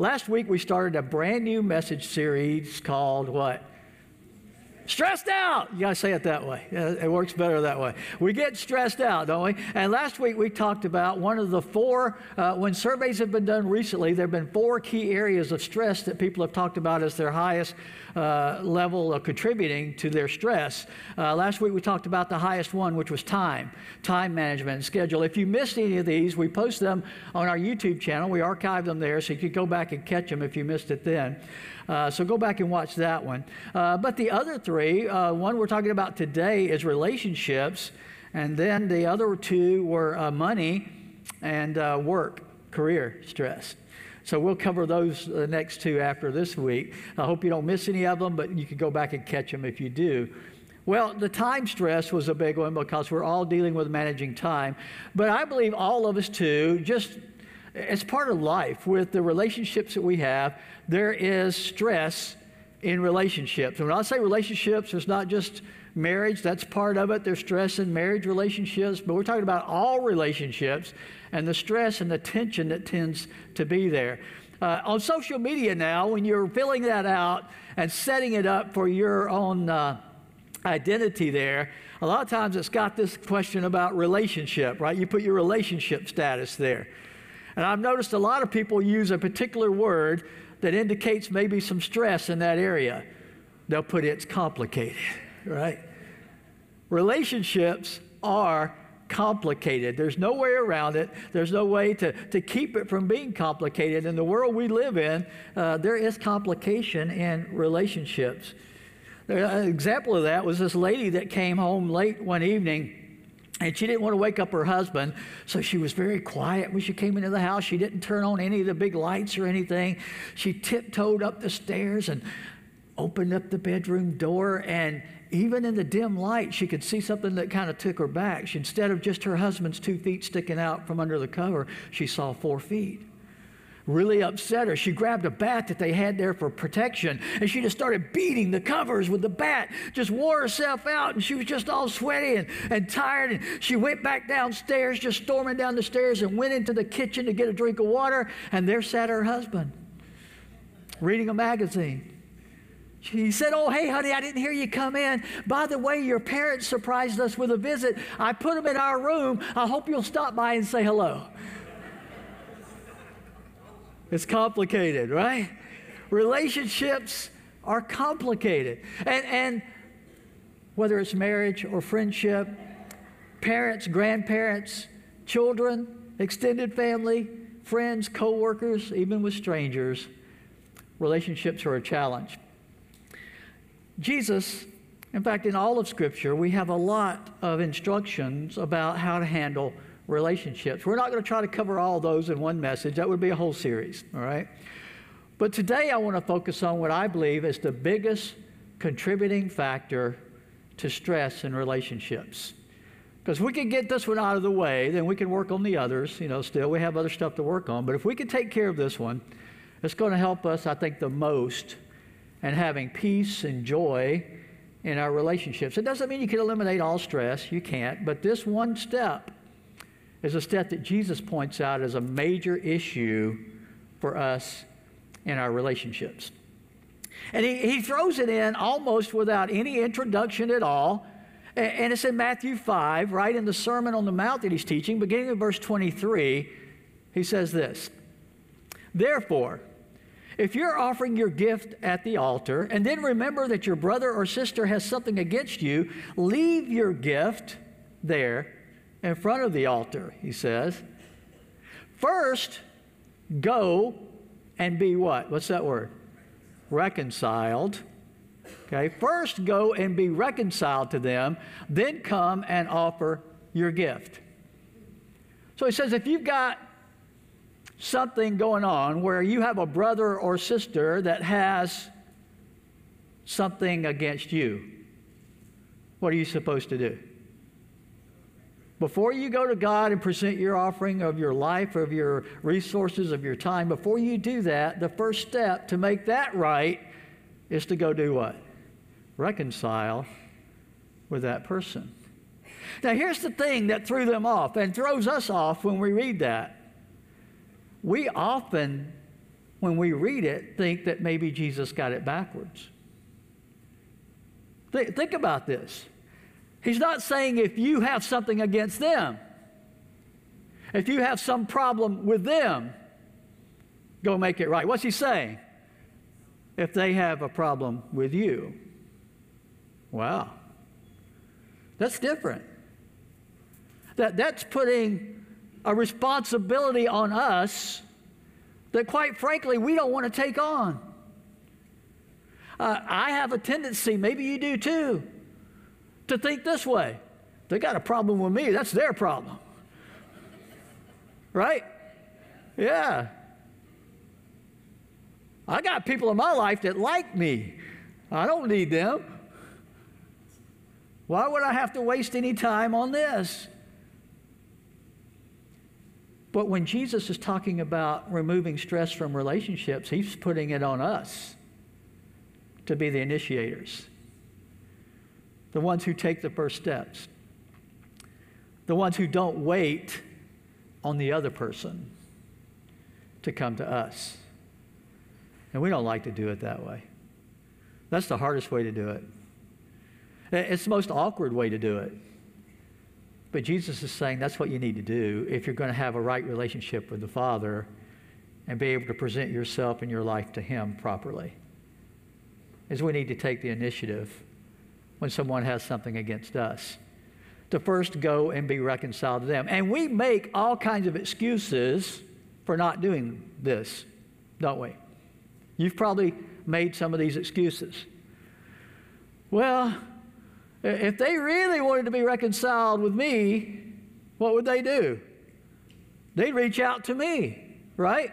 Last week we started a brand new message series called what? Stressed out. You got to say it that way. It works better that way. We get stressed out, don't we? And last week we talked about one of the four, uh, when surveys have been done recently, there have been four key areas of stress that people have talked about as their highest uh, level of contributing to their stress. Uh, last week we talked about the highest one, which was time, time management and schedule. If you missed any of these, we post them on our YouTube channel. We archive them there so you can go back and catch them if you missed it then. Uh, so go back and watch that one. Uh, but the other three, uh, one we're talking about today is relationships, and then the other two were uh, money and uh, work, career stress. So we'll cover those the next two after this week. I hope you don't miss any of them, but you can go back and catch them if you do. Well, the time stress was a big one because we're all dealing with managing time. But I believe all of us too, just it's part of life with the relationships that we have, there is stress in relationships. And when I say relationships, it's not just marriage, that's part of it. There's stress in marriage relationships, but we're talking about all relationships and the stress and the tension that tends to be there. Uh, on social media now, when you're filling that out and setting it up for your own uh, identity there, a lot of times it's got this question about relationship, right? You put your relationship status there. And I've noticed a lot of people use a particular word that indicates maybe some stress in that area. They'll put it's complicated, right? Relationships are complicated. There's no way around it. There's no way to, to keep it from being complicated. In the world we live in, uh, there is complication in relationships. An example of that was this lady that came home late one evening and she didn't want to wake up her husband, so she was very quiet when she came into the house. She didn't turn on any of the big lights or anything. She tiptoed up the stairs and opened up the bedroom door. And even in the dim light, she could see something that kind of took her back. She, instead of just her husband's two feet sticking out from under the cover, she saw four feet really upset her. She grabbed a bat that they had there for protection and she just started beating the covers with the bat, just wore herself out and she was just all sweaty and, and tired. And she went back downstairs, just storming down the stairs and went into the kitchen to get a drink of water. And there sat her husband reading a magazine. He said, Oh, hey, honey, I didn't hear you come in. By the way, your parents surprised us with a visit. I put them in our room. I hope you'll stop by and say hello. It's complicated, right? Relationships are complicated. And, and whether it's marriage or friendship, parents, grandparents, children, extended family, friends, coworkers, even with strangers, relationships are a challenge. Jesus, in fact, in all of Scripture, we have a lot of instructions about how to handle relationships. We're not going to try to cover all those in one message. That would be a whole series, all right? But today I want to focus on what I believe is the biggest contributing factor to stress in relationships. Because we can get this one out of the way, then we can work on the others. You know, still, we have other stuff to work on. But if we can take care of this one, it's going to help us, I think, the most in having peace and joy in our relationships. It doesn't mean you can eliminate all stress, you can't, but this one step is a step that Jesus points out as a major issue for us in our relationships. And he, he throws it in almost without any introduction at all. And it's in Matthew 5, right in the Sermon on the Mount that he's teaching, beginning in verse 23. He says this Therefore, if you're offering your gift at the altar and then remember that your brother or sister has something against you, leave your gift there in front of the altar, he says. First, go and be what? What's that word? Reconciled. Okay, first go and be reconciled to them, then come and offer your gift. So he says if you've got something going on where you have a brother or sister that has something against you, what are you supposed to do? Before you go to God and present your offering of your life, of your resources, of your time, before you do that, the first step to make that right is to go do what? Reconcile with that person. Now, here's the thing that threw them off and throws us off when we read that. We often when we read it, think that maybe Jesus got it backwards. Th- think about this. He's not saying if you have something against them, if you have some problem with them, go make it right. What's he saying? If they have a problem with you. Wow. That's different. That, that's putting a responsibility on us that, quite frankly, we don't want to take on. Uh, I have a tendency, maybe you do too, to think this way. They got a problem with me, that's their problem. Right? Yeah. I got people in my life that like me. I don't need them. Why would I have to waste any time on this? But when Jesus is talking about removing stress from relationships, he's putting it on us to be the initiators, the ones who take the first steps, the ones who don't wait on the other person to come to us. And we don't like to do it that way. That's the hardest way to do it. It's the most awkward way to do it. But Jesus is saying that's what you need to do if you're going to have a right relationship with the Father and be able to present yourself and your life to Him properly. Is we need to take the initiative when someone has something against us to first go and be reconciled to them. And we make all kinds of excuses for not doing this, don't we? You've probably made some of these excuses. Well, if they really wanted to be reconciled with me, what would they do? They'd reach out to me, right?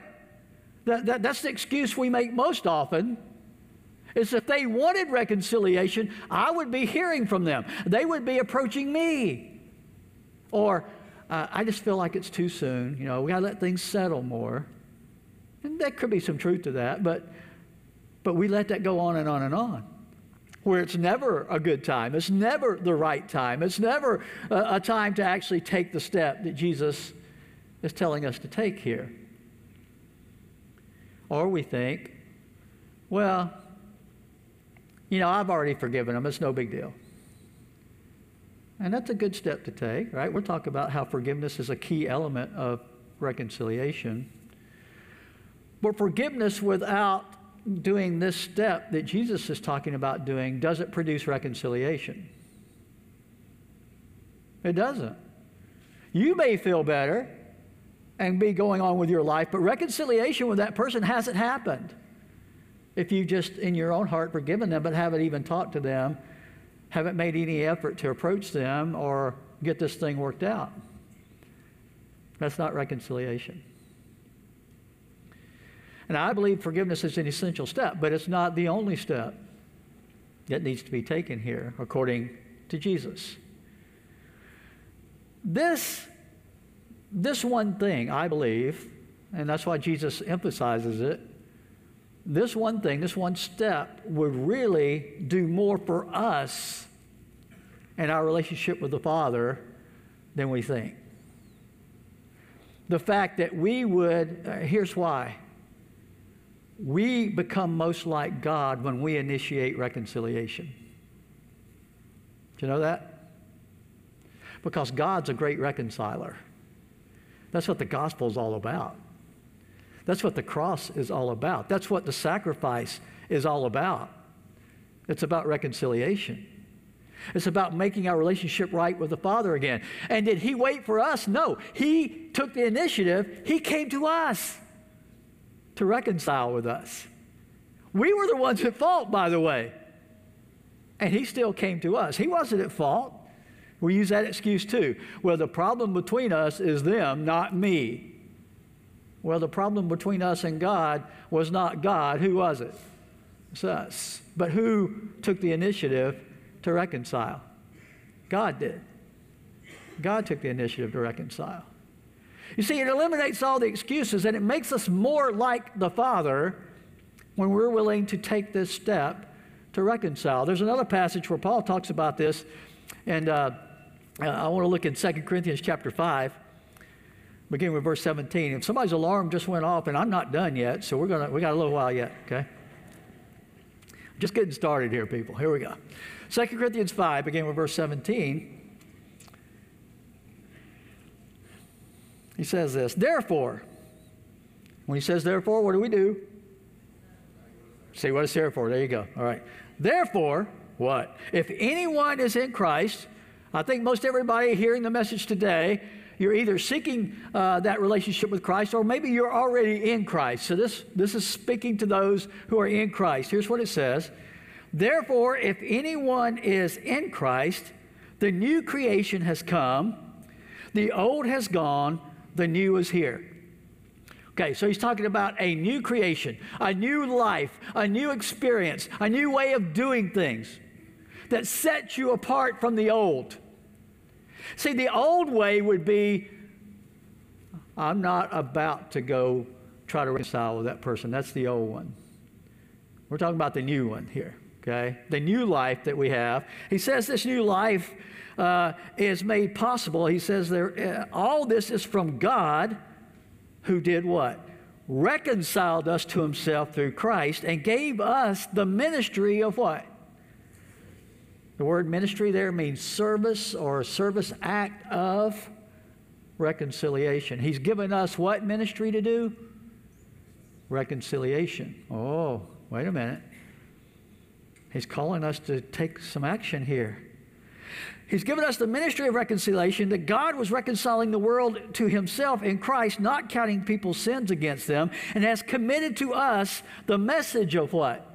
That, that, that's the excuse we make most often. Is if they wanted reconciliation, I would be hearing from them. They would be approaching me. Or, uh, I just feel like it's too soon. You know, we got to let things settle more. And there could be some truth to that, but, but we let that go on and on and on where it's never a good time. It's never the right time. It's never a, a, time to actually take the step that Jesus is telling us to take here. Or we think, well, you know, I've already forgiven them. It's no big deal. And that's a good step to take, right? We're talking about how forgiveness is a key element of reconciliation. But forgiveness without doing this step that Jesus is talking about doing doesn't produce reconciliation. It doesn't. You may feel better and be going on with your life, but reconciliation with that person hasn't happened. If you just in your own heart forgiven them, but haven't even talked to them, haven't made any effort to approach them or get this thing worked out. That's not reconciliation. And I believe forgiveness is an essential step, but it's not the only step that needs to be taken here, according to Jesus. This, this one thing, I believe, and that's why Jesus emphasizes it, this one thing, this one step would really do more for us and our relationship with the Father than we think. The fact that we would, uh, here's why we become most like God when we initiate reconciliation. Do you know that? Because God's a great reconciler. That's what the gospel is all about. That's what the cross is all about. That's what the sacrifice is all about. It's about reconciliation. It's about making our relationship right with the Father again. And did He wait for us? No. He took the initiative, He came to us to reconcile with us. We were the ones at fault, by the way. And he still came to us. He wasn't at fault. We use that excuse too. Well, the problem between us is them, not me. Well, the problem between us and God was not God. Who was it? It's us. But who took the initiative to reconcile? God did. God took the initiative to reconcile. You see, it eliminates all the excuses and it makes us more like the Father when we're willing to take this step to reconcile. There's another passage where Paul talks about this, and uh, I want to look in 2 Corinthians chapter 5. Beginning with verse 17. If somebody's alarm just went off, and I'm not done yet, so we're gonna we got a little while yet, okay? Just getting started here, people. Here we go. 2 Corinthians 5, beginning with verse 17. He says this, therefore, when he says therefore, what do we do? See what it's there for. There you go. All right. Therefore, what? If anyone is in Christ, I think most everybody hearing the message today, you're either seeking uh, that relationship with Christ or maybe you're already in Christ. So this, this is speaking to those who are in Christ. Here's what it says Therefore, if anyone is in Christ, the new creation has come, the old has gone, the new is here. Okay, so he's talking about a new creation, a new life, a new experience, a new way of doing things that sets you apart from the old. See, the old way would be I'm not about to go try to reconcile with that person. That's the old one. We're talking about the new one here, okay? The new life that we have. He says this new life uh, is made possible. He says there, uh, all this is from God who did what? Reconciled us to himself through Christ and gave us the ministry of what? The word ministry there means service or service act of reconciliation. He's given us what ministry to do? Reconciliation. Oh, wait a minute. He's calling us to take some action here. He's given us the ministry of reconciliation that God was reconciling the world to himself in Christ, not counting people's sins against them, and has committed to us the message of what?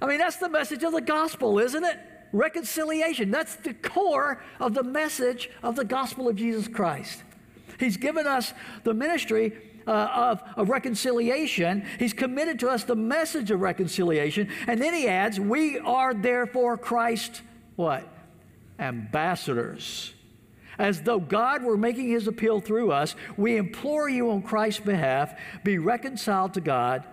I mean, that's the message of the gospel, isn't it? Reconciliation. That's the core of the message of the gospel of Jesus Christ. He's given us the ministry uh, of, of reconciliation. He's committed to us the message of reconciliation. And then he adds, We are therefore Christ, what? ambassadors. As though God were making his appeal through us, we implore you on Christ's behalf be reconciled to God.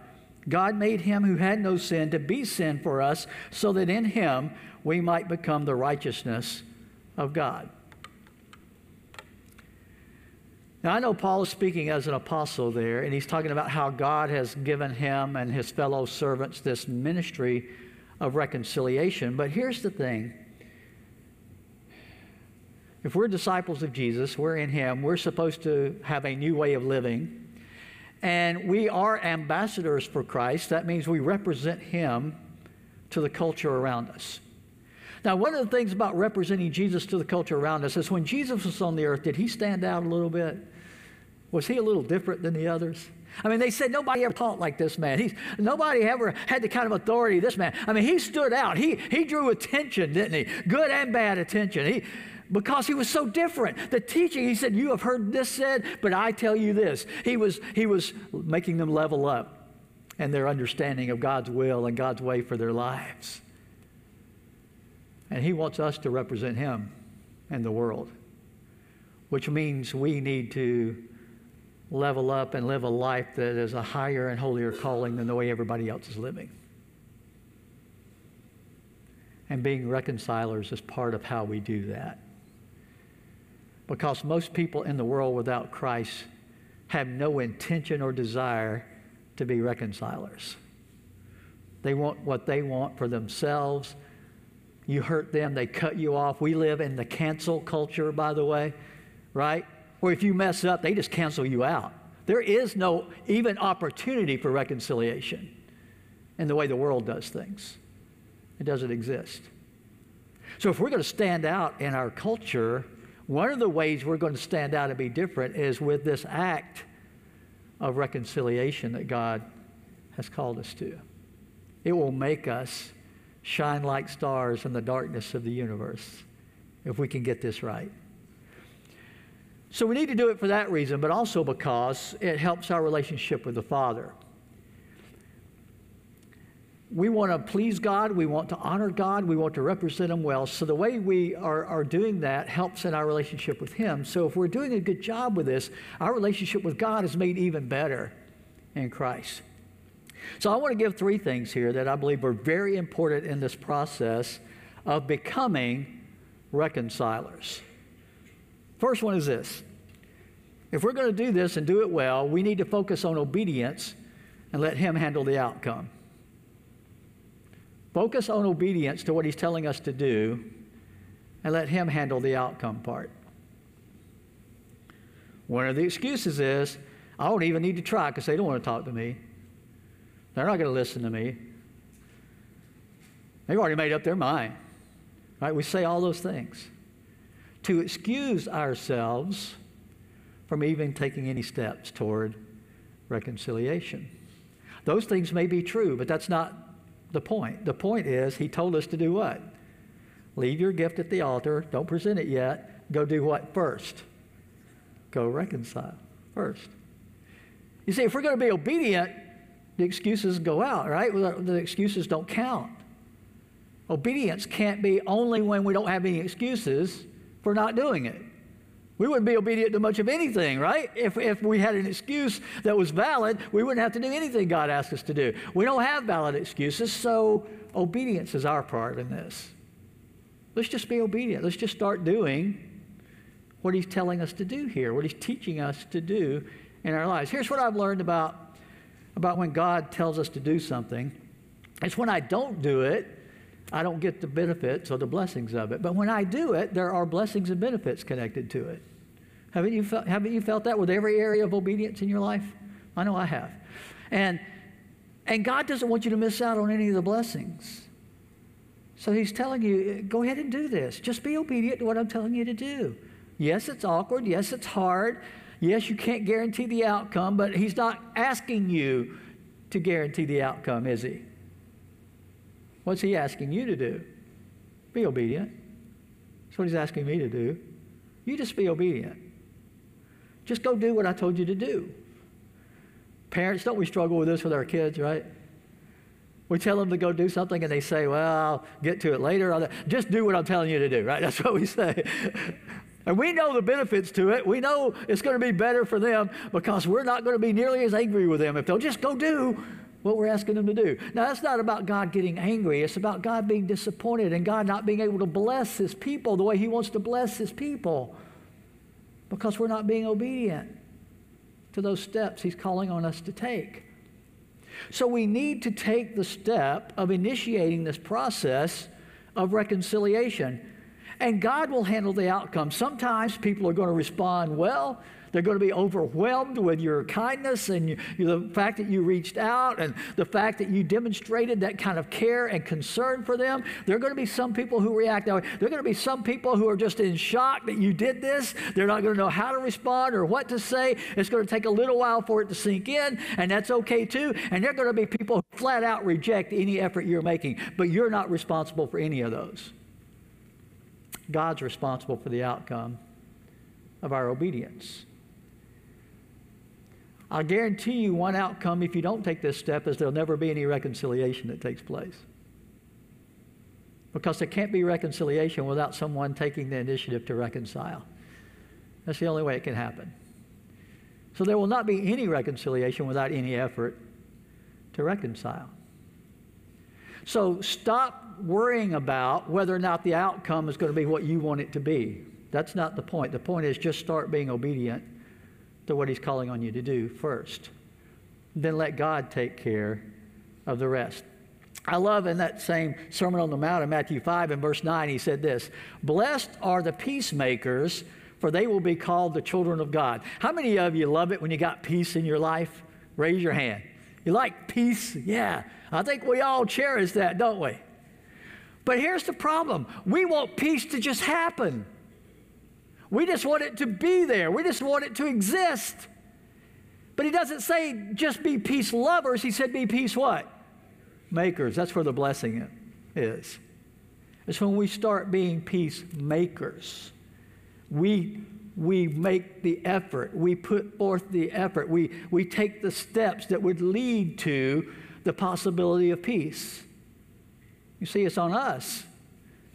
God made him who had no sin to be sin for us, so that in him we might become the righteousness of God. Now, I know Paul is speaking as an apostle there, and he's talking about how God has given him and his fellow servants this ministry of reconciliation. But here's the thing if we're disciples of Jesus, we're in Him, we're supposed to have a new way of living. And we are ambassadors for Christ. That means we represent Him to the culture around us. Now, one of the things about representing Jesus to the culture around us is when Jesus was on the earth, did he stand out a little bit? Was he a little different than the others? I mean, they said nobody ever taught like this man. He's, nobody ever had the kind of authority this man. I mean, he stood out. He, he drew attention, didn't he? Good and bad attention. He, because he was so different. The teaching, he said, You have heard this said, but I tell you this. He was, he was making them level up and their understanding of God's will and God's way for their lives. And he wants us to represent him and the world, which means we need to level up and live a life that is a higher and holier calling than the way everybody else is living. And being reconcilers is part of how we do that because most people in the world without Christ have no intention or desire to be reconcilers. They want what they want for themselves. You hurt them, they cut you off. We live in the cancel culture, by the way, right? Where if you mess up, they just cancel you out. There is no even opportunity for reconciliation in the way the world does things. It doesn't exist. So if we're going to stand out in our culture, one of the ways we're going to stand out and be different is with this act of reconciliation that God has called us to. It will make us shine like stars in the darkness of the universe if we can get this right. So we need to do it for that reason, but also because it helps our relationship with the Father we want to please God, we want to honor God, we want to represent Him well. So the way we are, are doing that helps in our relationship with Him. So if we're doing a good job with this, our relationship with God is made even better in Christ. So I want to give three things here that I believe are very important in this process of becoming reconcilers. First one is this If we're going to do this and do it well, we need to focus on obedience and let Him handle the outcome. Focus on obedience to what He's telling us to do and let Him handle the outcome part. One of the excuses is, I don't even need to try because they don't want to talk to me. They're not going to listen to me. They've already made up their mind. Right? We say all those things to excuse ourselves from even taking any steps toward reconciliation. Those things may be true, but that's not the point. The point is, he told us to do what? Leave your gift at the altar. Don't present it yet. Go do what first? Go reconcile first. You see, if we're going to be obedient, the excuses go out, right? The excuses don't count. Obedience can't be only when we don't have any excuses for not doing it. We wouldn't be obedient to much of anything, right? If, if we had an excuse that was valid, we wouldn't have to do anything God asked us to do. We don't have valid excuses, so obedience is our part in this. Let's just be obedient. Let's just start doing what He's telling us to do here, what He's teaching us to do in our lives. Here's what I've learned about, about when God tells us to do something it's when I don't do it, I don't get the benefits or the blessings of it. But when I do it, there are blessings and benefits connected to it. Haven't you, felt, haven't you felt that with every area of obedience in your life? I know I have. And, and God doesn't want you to miss out on any of the blessings. So He's telling you, go ahead and do this. Just be obedient to what I'm telling you to do. Yes, it's awkward. Yes, it's hard. Yes, you can't guarantee the outcome, but He's not asking you to guarantee the outcome, is He? What's he asking you to do? Be obedient. That's what he's asking me to do. You just be obedient. Just go do what I told you to do. Parents, don't we struggle with this with our kids, right? We tell them to go do something and they say, well, I'll get to it later. Just do what I'm telling you to do, right? That's what we say. and we know the benefits to it. We know it's going to be better for them because we're not going to be nearly as angry with them if they'll just go do what we're asking them to do. Now, that's not about God getting angry. It's about God being disappointed and God not being able to bless his people the way he wants to bless his people because we're not being obedient to those steps he's calling on us to take. So we need to take the step of initiating this process of reconciliation. And God will handle the outcome. Sometimes people are going to respond well, they're going to be overwhelmed with your kindness and you, the fact that you reached out and the fact that you demonstrated that kind of care and concern for them. There are going to be some people who react that way. There are going to be some people who are just in shock that you did this. They're not going to know how to respond or what to say. It's going to take a little while for it to sink in, and that's okay too. And there are going to be people who flat out reject any effort you're making, but you're not responsible for any of those. God's responsible for the outcome of our obedience. I'll guarantee you one outcome if you don't take this step is there'll never be any reconciliation that takes place. Because there can't be reconciliation without someone taking the initiative to reconcile. That's the only way it can happen. So there will not be any reconciliation without any effort to reconcile. So stop worrying about whether or not the outcome is going to be what you want it to be. That's not the point. The point is just start being obedient to what He's calling on you to do first. Then let God take care of the rest. I love in that same Sermon on the Mount in Matthew 5 and verse 9, he said this Blessed are the peacemakers, for they will be called the children of God. How many of you love it when you got peace in your life? Raise your hand. You like peace? Yeah. I think we all cherish that, don't we? But here's the problem we want peace to just happen. We just want it to be there. We just want it to exist. But he doesn't say just be peace lovers. He said be peace what? Makers. That's where the blessing is. It's when we start being peacemakers. We, we make the effort. We put forth the effort. We, we take the steps that would lead to the possibility of peace. You see, it's on us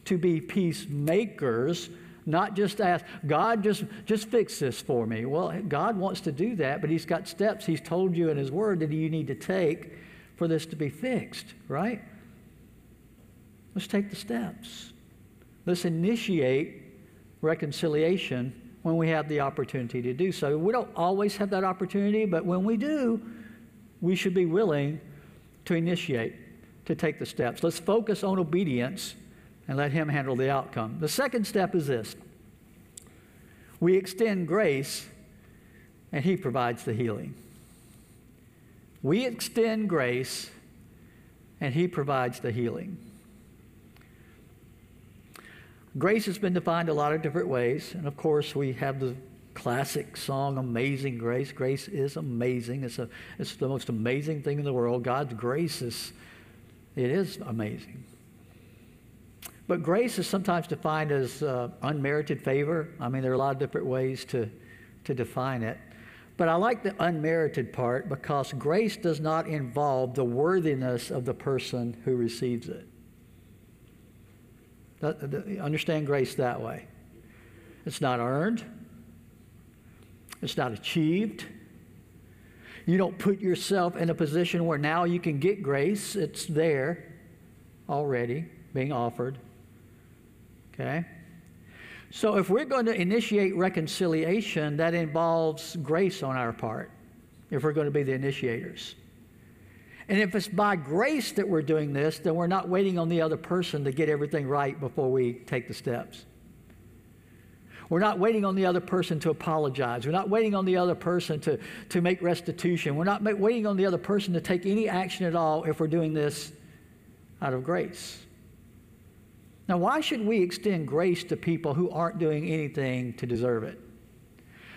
to be peacemakers not just ask, God, just, just fix this for me. Well, God wants to do that, but He's got steps He's told you in His Word that you need to take for this to be fixed, right? Let's take the steps. Let's initiate reconciliation when we have the opportunity to do so. We don't always have that opportunity, but when we do, we should be willing to initiate, to take the steps. Let's focus on obedience and let Him handle the outcome. The second step is this we extend grace, and He provides the healing. We extend grace, and He provides the healing. Grace has been defined a lot of different ways, and of course, we have the classic song amazing grace grace is amazing it's, a, it's the most amazing thing in the world god's grace is it is amazing but grace is sometimes defined as uh, unmerited favor i mean there are a lot of different ways to, to define it but i like the unmerited part because grace does not involve the worthiness of the person who receives it understand grace that way. It's not earned, it's not achieved. You don't put yourself in a position where now you can get grace, it's there already being offered. Okay? So if we're going to initiate reconciliation, that involves grace on our part, if we're going to be the initiators. And if it's by grace that we're doing this, then we're not waiting on the other person to get everything right before we take the steps. We're not waiting on the other person to apologize. We're not waiting on the other person to, to make restitution. We're not waiting on the other person to take any action at all if we're doing this out of grace. Now, why should we extend grace to people who aren't doing anything to deserve it?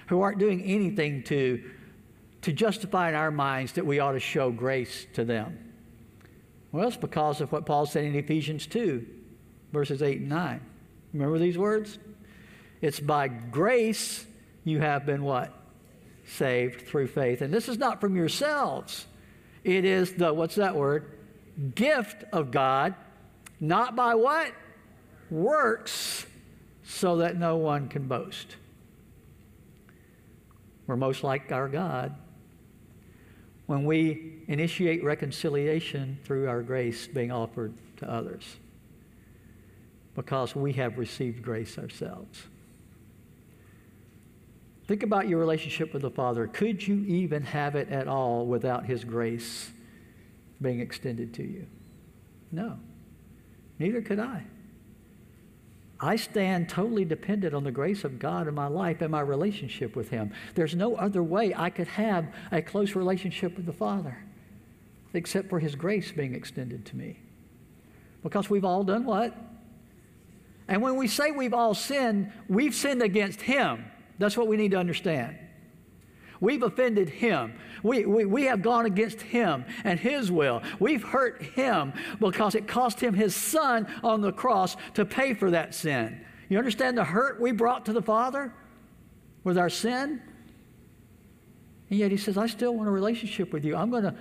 Who aren't doing anything to to justify in our minds that we ought to show grace to them? Well, it's because of what Paul said in Ephesians 2, verses 8 and 9. Remember these words? It's by grace you have been what? Saved through faith. And this is not from yourselves. It is the, what's that word? Gift of God, not by what? Works, so that no one can boast. We're most like our God when we initiate reconciliation through our grace being offered to others because we have received grace ourselves. Think about your relationship with the Father. Could you even have it at all without His grace being extended to you? No. Neither could I. I stand totally dependent on the grace of God in my life and my relationship with Him. There's no other way I could have a close relationship with the Father except for His grace being extended to me. Because we've all done what? And when we say we've all sinned, we've sinned against Him. That's what we need to understand. We've offended him. We, we, we have gone against him and his will. We've hurt him because it cost him his son on the cross to pay for that sin. You understand the hurt we brought to the Father with our sin? And yet he says, I still want a relationship with you. I'm going to,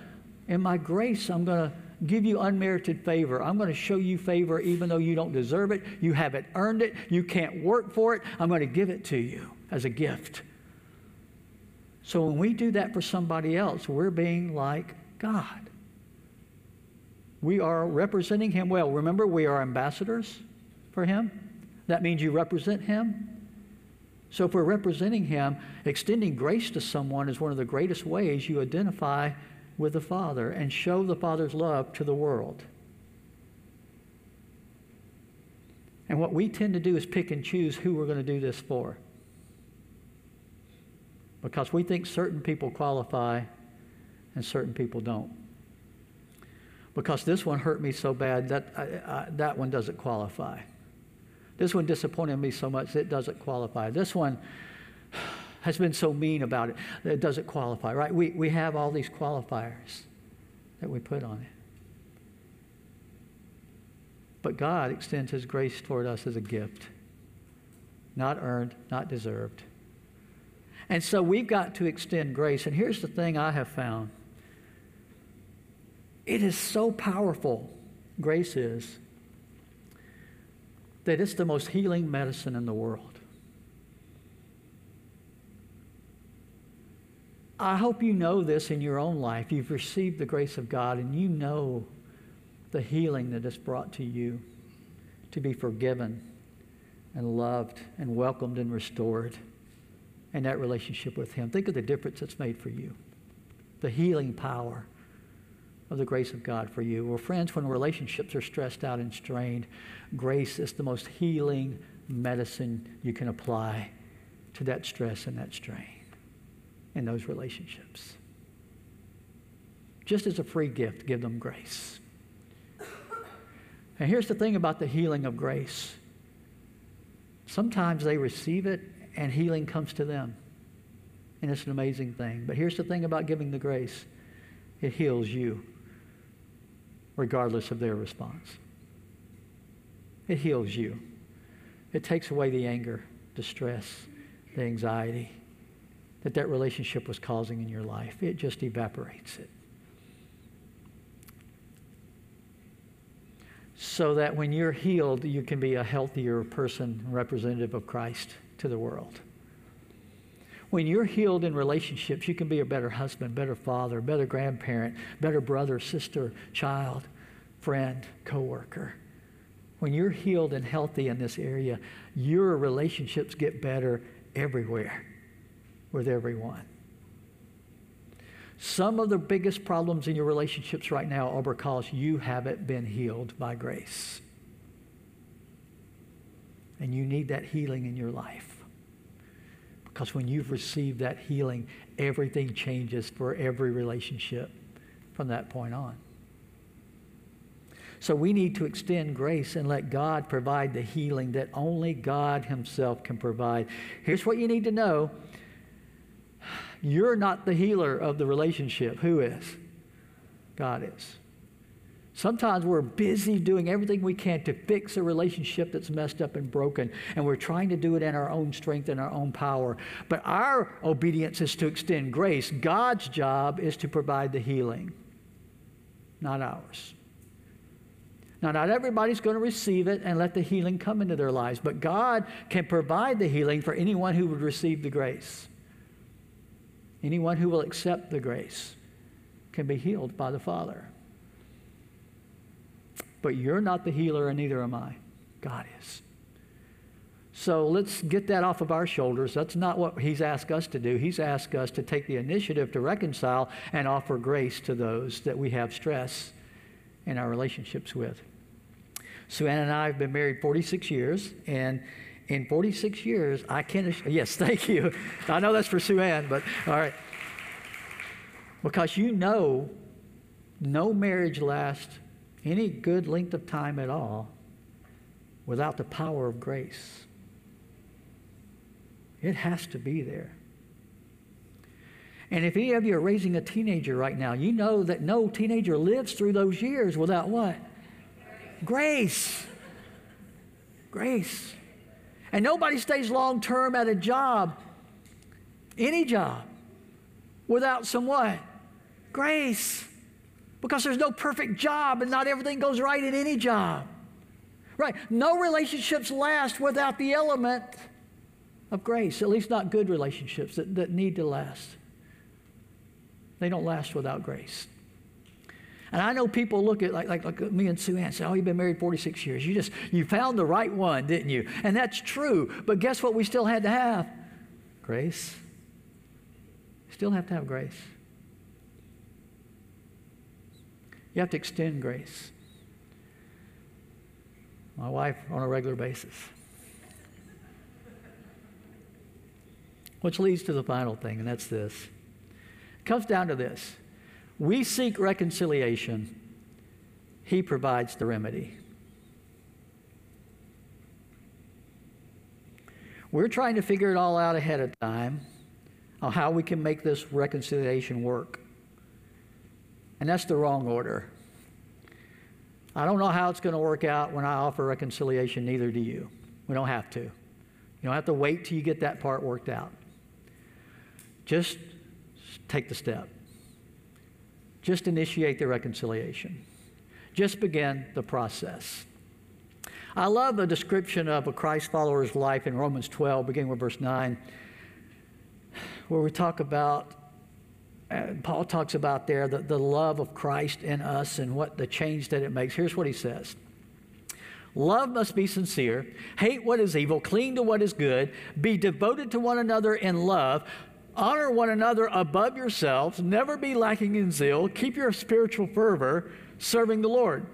in my grace, I'm going to give you unmerited favor. I'm going to show you favor even though you don't deserve it. You haven't earned it. You can't work for it. I'm going to give it to you as a gift. So when we do that for somebody else, we're being like God. We are representing Him well. Remember, we are ambassadors for Him. That means you represent Him. So if we're representing Him, extending grace to someone is one of the greatest ways you identify with the Father and show the Father's love to the world. And what we tend to do is pick and choose who we're going to do this for because we think certain people qualify and certain people don't. Because this one hurt me so bad that I, I, that one doesn't qualify. This one disappointed me so much it doesn't qualify. This one has been so mean about it that it doesn't qualify, right? We, we have all these qualifiers that we put on it. But God extends His grace toward us as a gift, not earned, not deserved. And so we've got to extend grace. And here's the thing I have found it is so powerful, grace is, that it's the most healing medicine in the world. I hope you know this in your own life. You've received the grace of God and you know the healing that it's brought to you to be forgiven and loved and welcomed and restored and that relationship with Him. Think of the difference it's made for you, the healing power of the grace of God for you. Well, friends, when relationships are stressed out and strained, grace is the most healing medicine you can apply to that stress and that strain in those relationships. Just as a free gift, give them grace. And here's the thing about the healing of grace sometimes they receive it and healing comes to them. And it's an amazing thing. But here's the thing about giving the grace it heals you, regardless of their response. It heals you. It takes away the anger, the stress, the anxiety that that relationship was causing in your life. It just evaporates it. So that when you're healed, you can be a healthier person, representative of Christ to the world. When you're healed in relationships, you can be a better husband, better father, better grandparent, better brother, sister, child, friend, coworker. When you're healed and healthy in this area, your relationships get better everywhere with everyone. Some of the biggest problems in your relationships right now are because you haven't been healed by grace. And you need that healing in your life. Because when you've received that healing, everything changes for every relationship from that point on. So we need to extend grace and let God provide the healing that only God Himself can provide. Here's what you need to know you're not the healer of the relationship. Who is? God is. Sometimes we're busy doing everything we can to fix a relationship that's messed up and broken, and we're trying to do it in our own strength and our own power. But our obedience is to extend grace. God's job is to provide the healing, not ours. Now, not everybody's going to receive it and let the healing come into their lives, but God can provide the healing for anyone who would receive the grace. Anyone who will accept the grace can be healed by the Father. But you're not the healer, and neither am I. God is. So let's get that off of our shoulders. That's not what He's asked us to do. He's asked us to take the initiative to reconcile and offer grace to those that we have stress in our relationships with. Sue Ann and I have been married 46 years, and in 46 years, I can, yes, thank you. I know that's for Sue Ann, but all right. Because you know, no marriage lasts any good length of time at all without the power of grace. It has to be there. And if any of you are raising a teenager right now, you know that no teenager lives through those years without what? Grace. Grace. And nobody stays long term at a job, any job, without some what? Grace. Because there's no perfect job and not everything goes right in any job. Right? No relationships last without the element of grace, at least not good relationships that, that need to last. They don't last without grace. And I know people look at like, like, like me and Sue Ann say, oh, you've been married 46 years. You just, you found the right one, didn't you? And that's true. But guess what we still had to have? Grace. Still have to have grace. You have to extend grace. My wife on a regular basis. Which leads to the final thing, and that's this. It comes down to this we seek reconciliation, He provides the remedy. We're trying to figure it all out ahead of time on how we can make this reconciliation work. And that's the wrong order. I don't know how it's going to work out when I offer reconciliation, neither do you. We don't have to. You don't have to wait till you get that part worked out. Just take the step. Just initiate the reconciliation. Just begin the process. I love the description of a Christ follower's life in Romans 12, beginning with verse 9, where we talk about, uh, Paul talks about there the, the love of Christ in us and what the change that it makes. Here's what he says Love must be sincere. Hate what is evil. Cling to what is good. Be devoted to one another in love. Honor one another above yourselves. Never be lacking in zeal. Keep your spiritual fervor serving the Lord.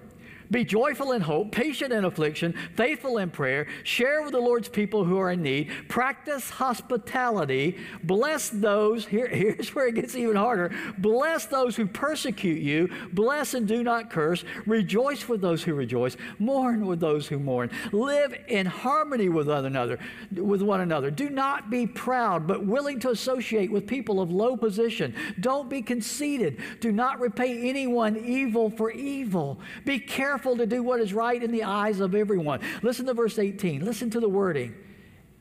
Be joyful in hope, patient in affliction, faithful in prayer. Share with the Lord's people who are in need. Practice hospitality. Bless those, here, here's where it gets even harder. Bless those who persecute you. Bless and do not curse. Rejoice with those who rejoice. Mourn with those who mourn. Live in harmony with one another. With one another. Do not be proud, but willing to associate with people of low position. Don't be conceited. Do not repay anyone evil for evil. Be careful careful to do what is right in the eyes of everyone. Listen to verse 18. Listen to the wording.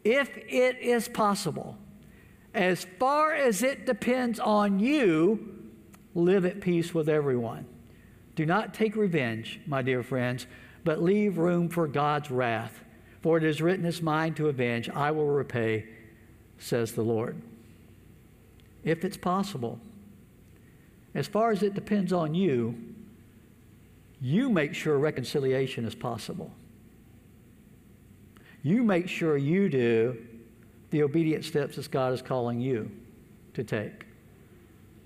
If it is possible, as far as it depends on you, live at peace with everyone. Do not take revenge, my dear friends, but leave room for God's wrath. For it is written, It's mine to avenge, I will repay, says the Lord. If it's possible, as far as it depends on you, you make sure reconciliation is possible. You make sure you do the obedient steps that God is calling you to take.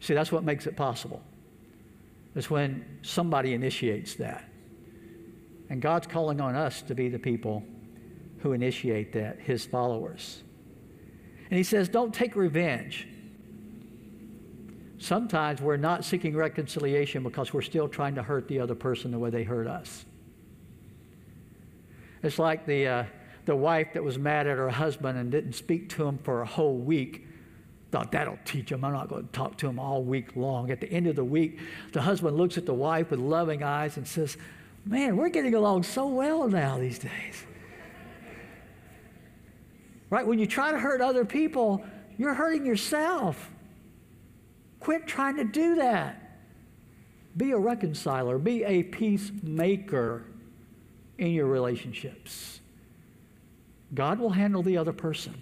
See, that's what makes it possible. It's when somebody initiates that. And God's calling on us to be the people who initiate that, His followers. And He says, don't take revenge. Sometimes we're not seeking reconciliation because we're still trying to hurt the other person the way they hurt us. It's like the, uh, the wife that was mad at her husband and didn't speak to him for a whole week. Thought that'll teach him. I'm not going to talk to him all week long. At the end of the week, the husband looks at the wife with loving eyes and says, Man, we're getting along so well now these days. Right? When you try to hurt other people, you're hurting yourself. Quit trying to do that. Be a reconciler, be a peacemaker in your relationships. God will handle the other person.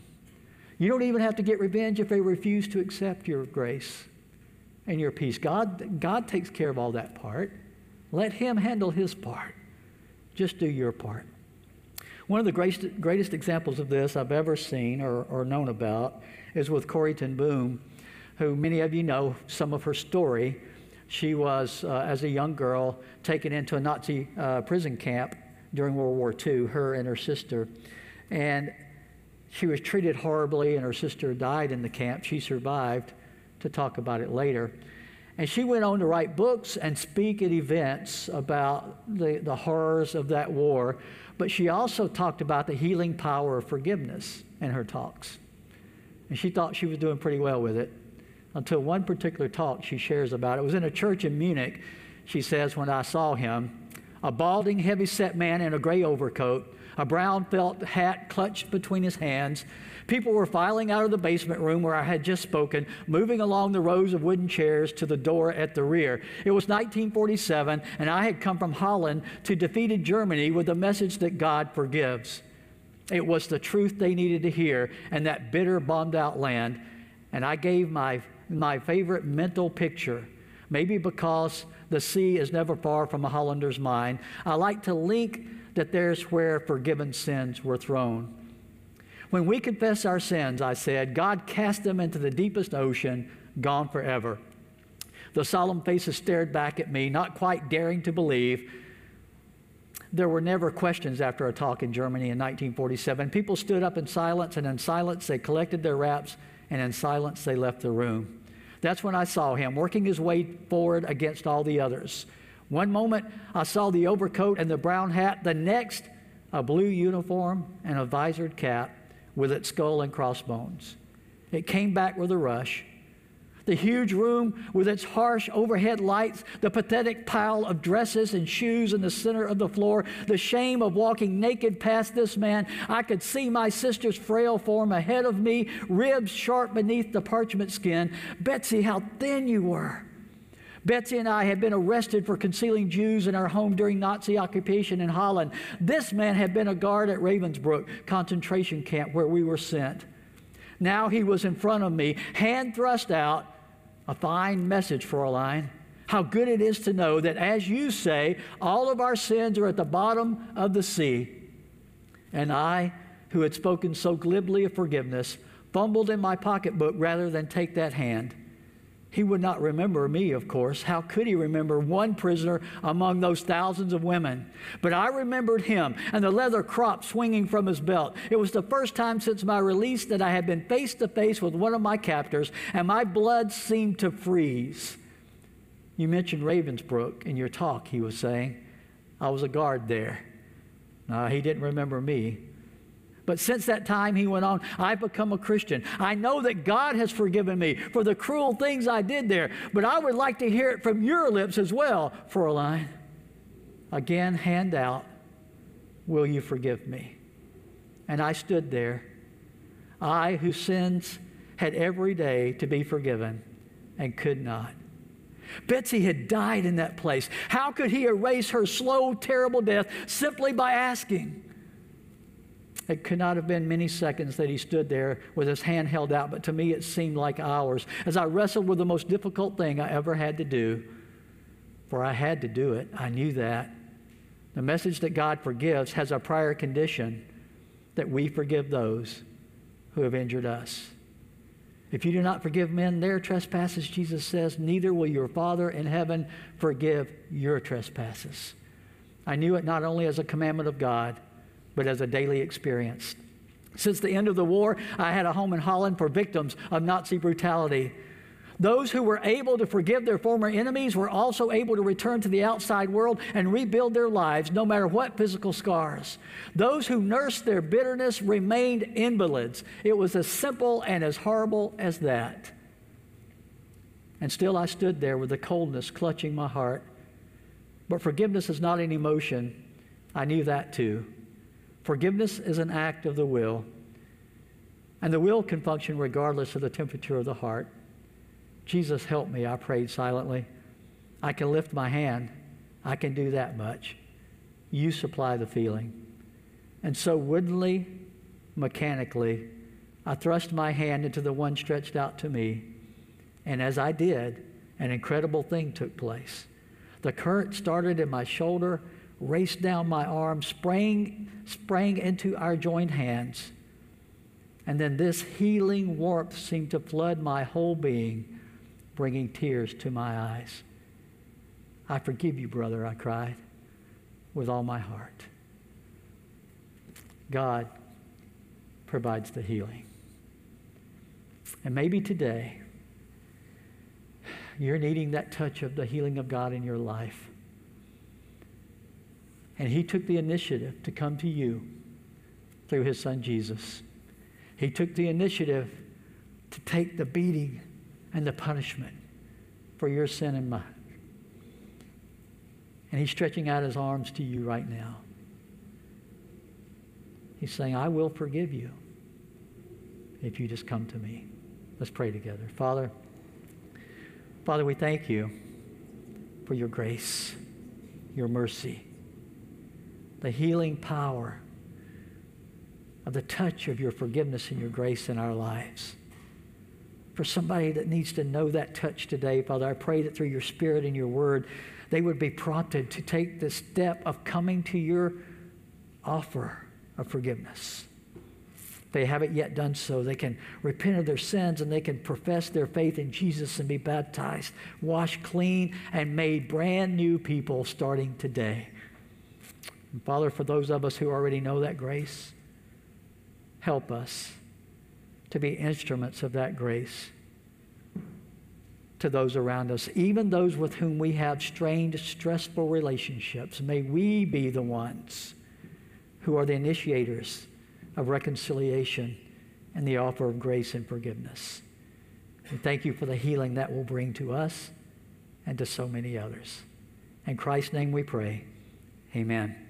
You don't even have to get revenge if they refuse to accept your grace and your peace. God, God takes care of all that part. Let Him handle His part. Just do your part. One of the greatest, greatest examples of this I've ever seen or, or known about is with Corrie ten Boom who many of you know some of her story. She was, uh, as a young girl, taken into a Nazi uh, prison camp during World War II, her and her sister. And she was treated horribly, and her sister died in the camp. She survived to talk about it later. And she went on to write books and speak at events about the, the horrors of that war. But she also talked about the healing power of forgiveness in her talks. And she thought she was doing pretty well with it until one particular talk she shares about. It was in a church in Munich, she says, when I saw him, a balding, heavy set man in a gray overcoat, a brown felt hat clutched between his hands. People were filing out of the basement room where I had just spoken, moving along the rows of wooden chairs to the door at the rear. It was 1947, and I had come from Holland to defeated Germany with the message that God forgives. It was the truth they needed to hear in that bitter, bombed out land. And I gave my my favorite mental picture. Maybe because the sea is never far from a Hollander's mind. I like to link that there's where forgiven sins were thrown. When we confess our sins, I said, God cast them into the deepest ocean, gone forever. The solemn faces stared back at me, not quite daring to believe. There were never questions after a talk in Germany in 1947. People stood up in silence, and in silence they collected their wraps, and in silence they left the room. That's when I saw him working his way forward against all the others. One moment I saw the overcoat and the brown hat, the next, a blue uniform and a visored cap with its skull and crossbones. It came back with a rush. The huge room with its harsh overhead lights, the pathetic pile of dresses and shoes in the center of the floor, the shame of walking naked past this man. I could see my sister's frail form ahead of me, ribs sharp beneath the parchment skin. Betsy, how thin you were. Betsy and I had been arrested for concealing Jews in our home during Nazi occupation in Holland. This man had been a guard at Ravensbrück concentration camp where we were sent. Now he was in front of me, hand thrust out, a fine message, Fräulein. How good it is to know that, as you say, all of our sins are at the bottom of the sea. And I, who had spoken so glibly of forgiveness, fumbled in my pocketbook rather than take that hand. He would not remember me, of course. How could he remember one prisoner among those thousands of women? But I remembered him and the leather crop swinging from his belt. It was the first time since my release that I had been face to face with one of my captors, and my blood seemed to freeze. You mentioned Ravensbrück in your talk, he was saying. I was a guard there. Uh, he didn't remember me. But since that time, he went on, I've become a Christian. I know that God has forgiven me for the cruel things I did there, but I would like to hear it from your lips as well, Fräulein. Again, hand out, will you forgive me? And I stood there, I whose sins had every day to be forgiven and could not. Betsy had died in that place. How could he erase her slow, terrible death simply by asking? It could not have been many seconds that he stood there with his hand held out, but to me it seemed like hours as I wrestled with the most difficult thing I ever had to do. For I had to do it. I knew that. The message that God forgives has a prior condition that we forgive those who have injured us. If you do not forgive men their trespasses, Jesus says, neither will your Father in heaven forgive your trespasses. I knew it not only as a commandment of God but as a daily experience. Since the end of the war, I had a home in Holland for victims of Nazi brutality. Those who were able to forgive their former enemies were also able to return to the outside world and rebuild their lives, no matter what physical scars. Those who nursed their bitterness remained invalids. It was as simple and as horrible as that. And still, I stood there with the coldness clutching my heart. But forgiveness is not an emotion. I knew that too. Forgiveness is an act of the will, and the will can function regardless of the temperature of the heart. Jesus, help me, I prayed silently. I can lift my hand, I can do that much. You supply the feeling. And so, woodenly, mechanically, I thrust my hand into the one stretched out to me. And as I did, an incredible thing took place. The current started in my shoulder raced down my arm, sprang, sprang into our joined hands. And then this healing warmth seemed to flood my whole being, bringing tears to my eyes. I forgive you, brother, I cried with all my heart. God provides the healing. And maybe today, you're needing that touch of the healing of God in your life. And he took the initiative to come to you through his son Jesus. He took the initiative to take the beating and the punishment for your sin and mine. And he's stretching out his arms to you right now. He's saying, I will forgive you if you just come to me. Let's pray together. Father, Father, we thank you for your grace, your mercy the healing power of the touch of your forgiveness and your grace in our lives. For somebody that needs to know that touch today, Father, I pray that through your Spirit and your Word, they would be prompted to take the step of coming to your offer of forgiveness. If they haven't yet done so, they can repent of their sins and they can profess their faith in Jesus and be baptized, washed clean, and made brand new people starting today. And Father, for those of us who already know that grace, help us to be instruments of that grace to those around us, even those with whom we have strained, stressful relationships. May we be the ones who are the initiators of reconciliation and the offer of grace and forgiveness. And thank you for the healing that will bring to us and to so many others. In Christ's name we pray. Amen.